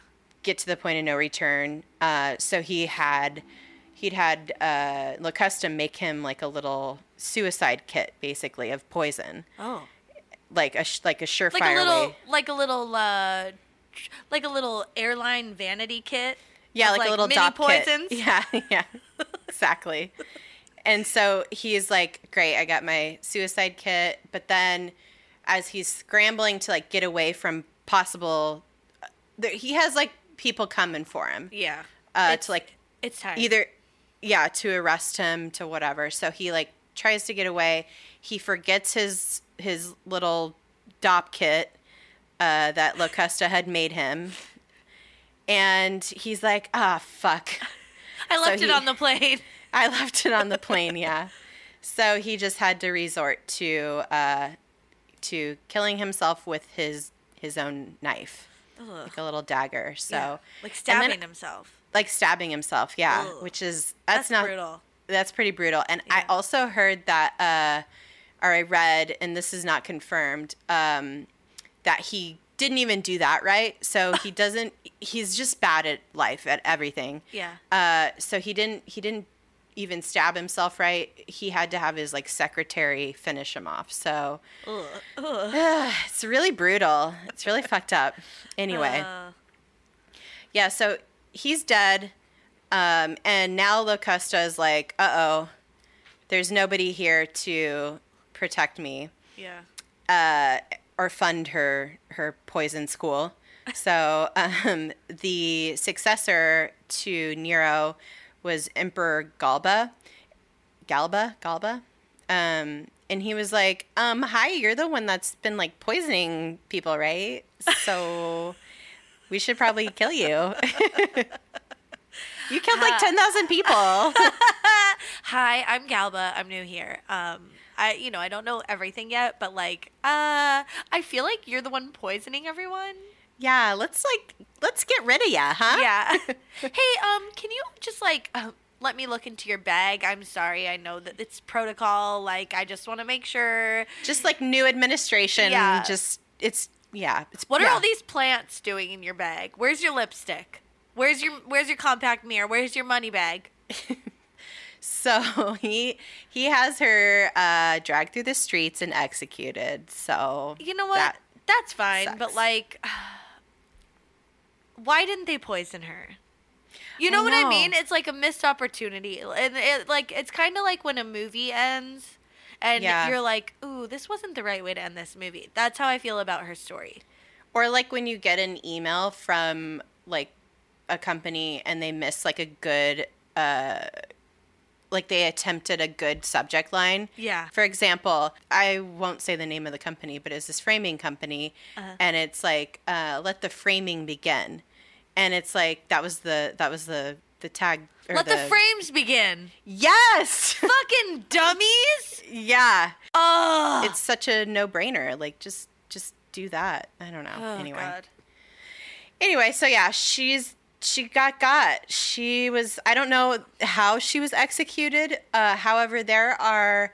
Get to the point of no return. Uh, so he had he'd had uh, make him like a little suicide kit basically of poison, Oh. like a sh- like a surefire Like a little, way. like a little, uh, like a little airline vanity kit. Yeah, of, like, a little mini dop poisons. kit. Yeah, yeah, exactly. and so he's like, "Great, I got my suicide kit." But then, as he's scrambling to like get away from possible, there, he has like people coming for him. Yeah. Uh, It's- to like It's time. either yeah to arrest him to whatever so he like tries to get away he forgets his his little dop kit uh, that locusta had made him and he's like ah fuck I left it he- on the plane. i left it on the plane yeah so he just had to resort to uh to killing himself with his his own knife Ugh. like a little dagger so Yeah. like stabbing then- himself. like stabbing himself yeah Ugh. which is That's, that's, not brutal. that's pretty brutal. And I also heard that, uh, or I read, and this is not confirmed, um, that he didn't even do that right. So he doesn't. He's just bad at life, at everything. Yeah. Uh, so he didn't. He didn't even stab himself right. He had to have his like secretary finish him off. So Ugh. Ugh. it's really brutal. It's really fucked up. Anyway. Uh, Yeah, so he's dead. Um, and now Locusta is like, uh oh, there's nobody here to protect me yeah. uh, or fund her her poison school. So um, the successor to Nero was Emperor Galba. Galba? Galba? Um, and he was like, um, hi, you're the one that's been like poisoning people, right? So we should probably kill you. you killed like 10,000 people. Hi, I'm Galba. I'm new here. Um, I, you know, I don't know everything yet, but like, uh, I feel like you're the one poisoning everyone. yeah, let's like, let's get rid of ya, huh? Yeah. hey, um, can you just like uh, let me look into your bag? I'm sorry. I know that it's protocol. Like, I just want to make sure. Just like new administration. Yeah. Just, it's, yeah. It's, What are all these plants doing in your bag? Where's your lipstick? Where's your Where's your compact mirror? Where's your money bag? So he he has her uh, dragged through the streets and executed. So You know what? that- That's fine, but sucks. like, why didn't they poison her? You I know what I mean? It's like a missed opportunity, and it like it's kind of like when a movie ends, and Yeah. you're like, "Ooh, this wasn't the right way to end this movie." That's how I feel about her story. or like when you get an email from like a company and they miss like a good uh like they attempted a good subject line. Yeah. For example, I won't say the name of the company, but it's this framing company, Uh-huh. and it's like, uh, "Let the framing begin," and it's like that was the that was the the tag. Or Let the, frames begin. Yes. Fucking dummies. yeah. Oh. It's such a no brainer. Like just just do that. I don't know. oh anyway. God. Anyway, so yeah, she's she got got. She was I don't know how she was executed. Uh, however, there are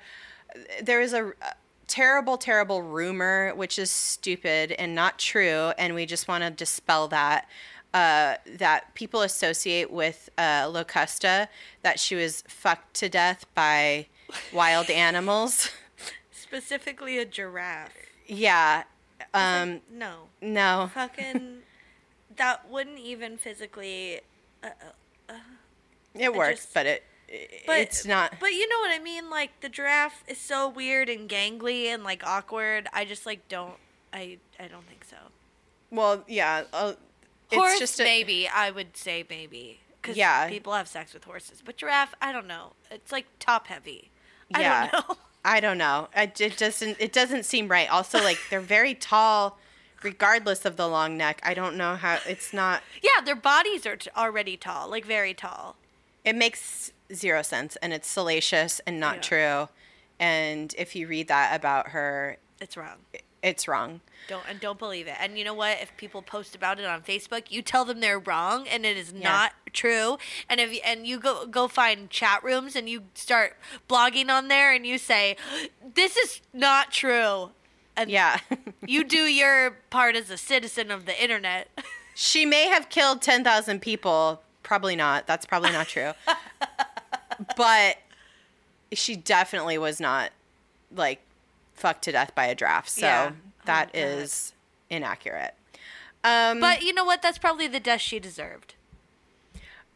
there is a, a terrible terrible rumor which is stupid and not true and we just want to dispel that uh, that people associate with uh, Locusta that she was fucked to death by wild animals. Specifically, a giraffe. yeah. Um, No. no. Fucking. That wouldn't even physically. Uh, uh, It works, just- but it But it's not. But you know what I mean? Like the giraffe is so weird and gangly and like awkward. I just like don't. I I don't think so. Well, yeah. Uh, it's Horse, just a, maybe I would say maybe because Yeah. people have sex with horses. But giraffe, I don't know. It's like top heavy. Yeah. I don't know. I don't know. It, it doesn't. It doesn't seem right. Also, like they're very tall, regardless of the long neck. I don't know how. It's not. yeah, their bodies are t- already tall, like very tall. It makes zero sense, and it's salacious and not Yeah. true. And if you read that about her, It's wrong. it's wrong. Don't and don't believe it. And you know what? If people post about it on Facebook, you tell them they're wrong and it is Yeah. not true. And if you, and you go go find chat rooms and you start blogging on there and you say, "This is not true." And Yeah. you do your part as a citizen of the internet. she may have killed ten thousand people. Probably not. That's probably not true. but she definitely was not like fucked to death by a draft. So Yeah. that Oh, God. is inaccurate. Um, But you know what? That's probably the death she deserved.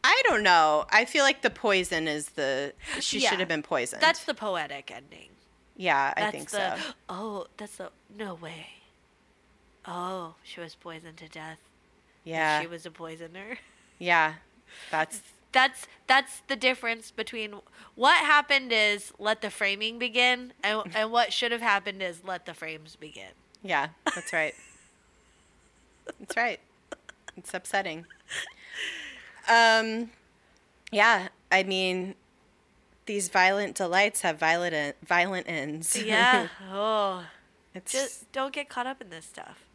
I don't know. I feel like the poison is the she Yeah. should have been poisoned. That's the poetic ending. Yeah, I think the so. oh, that's the no way. Oh, she was poisoned to death. Yeah, she was a poisoner. yeah. That's That's that's the difference between what happened is let the framing begin, and and what should have happened is let the frames begin. yeah. That's right. that's right. It's upsetting. Um, yeah. I mean, these violent delights have violent violent ends. Yeah. oh, it's just don't get caught up in this stuff.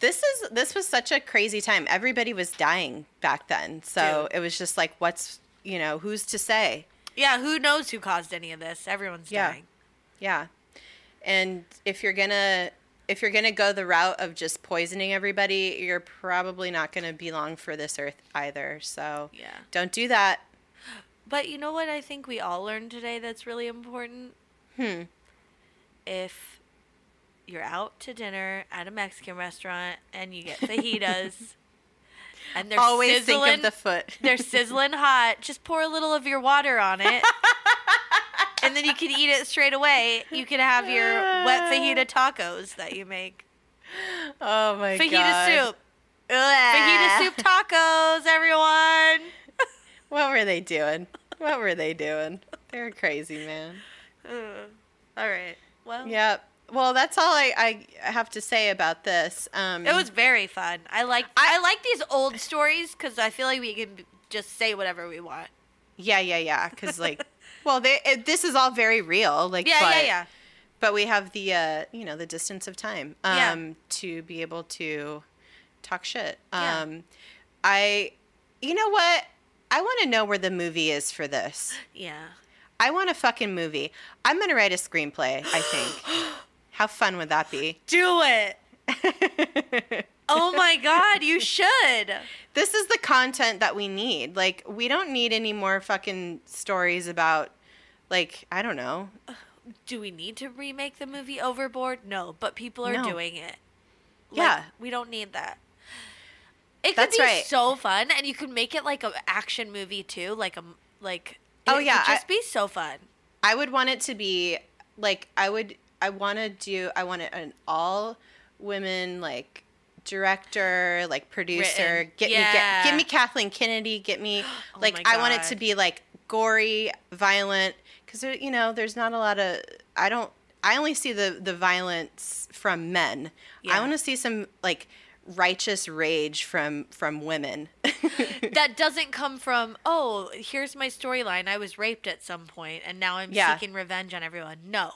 this is this was such a crazy time. Everybody was dying back then, so Dude. it was just like, what's you know, who's to say? Yeah, who knows who caused any of this? Everyone's Yeah. dying. Yeah, and if you're gonna if you're gonna go the route of just poisoning everybody, you're probably not gonna be long for this earth either. So Yeah. don't do that. But you know what I think we all learned today that's really important? Hmm. If you're out to dinner at a Mexican restaurant and you get fajitas and they're Always sizzling, think of the foot. they're sizzling hot, just pour a little of your water on it. and then you can eat it straight away. You can have your wet fajita tacos that you make. oh my Fajita god. soup. Fajita soup tacos, everyone. What were they doing? What were they doing? They're crazy, man. Uh, all right. Well, Yep. Well, that's all I, I have to say about this. Um, It was very fun. I like I, like these old stories because I feel like we can just say whatever we want. yeah, yeah, yeah. Because like, well, they, it, this is all very real. Like, Yeah, but, yeah, yeah. But we have the uh, you know the distance of time um, Yeah. to be able to talk shit. Yeah. Um, I, you know what? I want to know where the movie is for this. Yeah. I want a fucking movie. I'm gonna write a screenplay. I think. How fun would that be? Do it. Oh my god, you should. this is the content that we need. Like, we don't need any more fucking stories about, like, I don't know. Do we need to remake the movie Overboard? No, but people are No. doing it. Like, Yeah. We don't need that. It could That's be right. so fun and you could make it like an action movie too, like a like Oh, it yeah, could just I- be so fun. I would want it to be like I would. I want to do. I want it an all women like director, like producer. Written. Get me, Yeah. get, give me Kathleen Kennedy. Get me Oh like I want it to be like gory, violent. Because you know, there's not a lot of. I don't. I only see the the violence from men. I want to see some like righteous rage from from women. that doesn't come from oh here's my storyline i was raped at some point and now i'm Yeah. seeking revenge on everyone no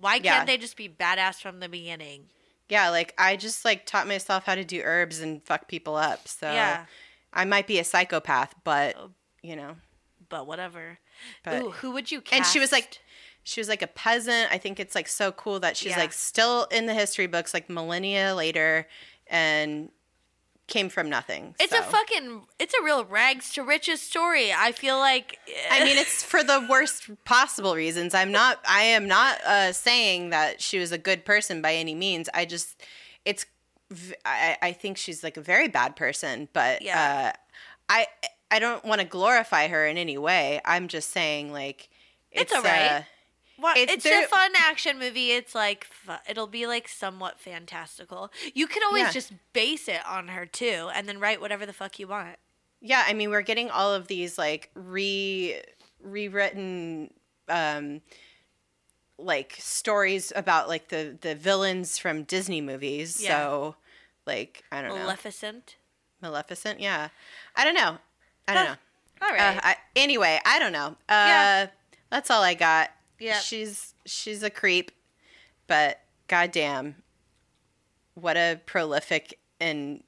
why can't Yeah. they just be badass from the beginning yeah, like I just like taught myself how to do herbs and fuck people up. So Yeah. I might be a psychopath, but Oh. you know. but whatever But Ooh, who would you cast? and she was like she was like a peasant. I think it's like so cool that she's Yeah. like still in the history books like millennia later and came from nothing. it's a fucking it's a real rags to riches story i feel like I mean, it's for the worst possible reasons. I'm not. I am not uh, saying that she was a good person by any means. I just, it's. I, I think she's like a very bad person, but Yeah. uh, I I don't want to glorify her in any way. I'm just saying like It's it's, alright. uh, It's there- a fun action movie. It's like it'll be like somewhat fantastical. You can always Yeah. just base it on her too, and then write whatever the fuck you want. yeah. I mean, we're getting all of these like re rewritten. um like stories about like the the villains from Disney movies. Yeah. So like I don't know. Maleficent. Maleficent, yeah. I don't know. I don't Huh. know. All right. Uh. I, anyway, I don't know. Uh, Yeah. That's all I got. Yep. She's she's a creep, but goddamn, what a prolific and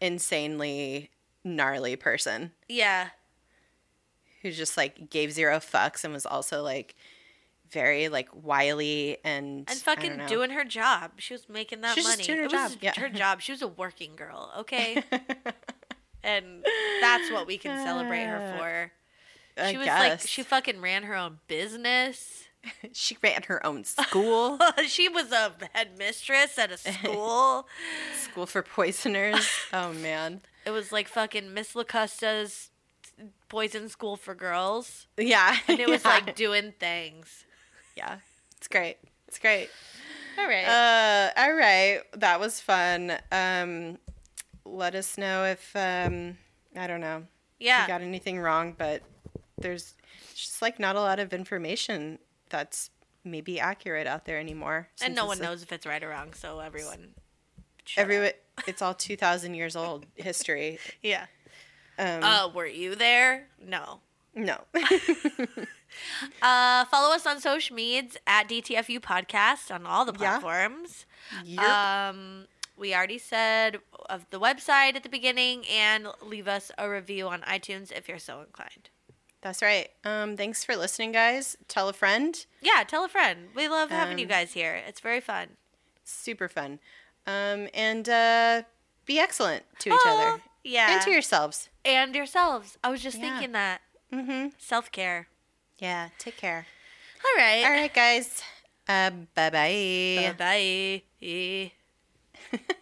insanely gnarly person yeah. who just like gave zero fucks and was also like very like wily and and fucking doing her job. She was making that She's just money. doing her it was job, yeah. her job. She was a working girl, okay? and that's what we can celebrate her for. I She was guess. like she fucking ran her own business. she ran her own school. she was a headmistress at a school. School for Poisoners. Oh man. it was like fucking Miss Locusta's boys in school for girls, Yeah. and it was Yeah. like doing things. yeah. It's great. It's great. All right. Uh, all right. That was fun. Um, let us know if um, I don't know. yeah. we got anything wrong, but there's just like not a lot of information that's maybe accurate out there anymore. and no one knows if it's right or wrong, so everyone. Everyone, it's all two thousand years old history. Yeah. Um, Uh, were you there? No. no. Uh, follow us on social medias at DTFU Podcast on all the Yeah. platforms. Um, we already said of the website at the beginning, and leave us a review on iTunes if you're so inclined. That's right. Um, thanks for listening, guys. Tell a friend. Yeah, tell a friend. We love having you Um, guys here. It's very fun. Super fun. Um, and uh, be excellent to each Oh, other Yeah. and to yourselves. and yourselves. I was just Yeah. thinking that Mm-hmm. self care. Yeah. Take care. All right. All right, guys. Uh, bye bye. Bye bye.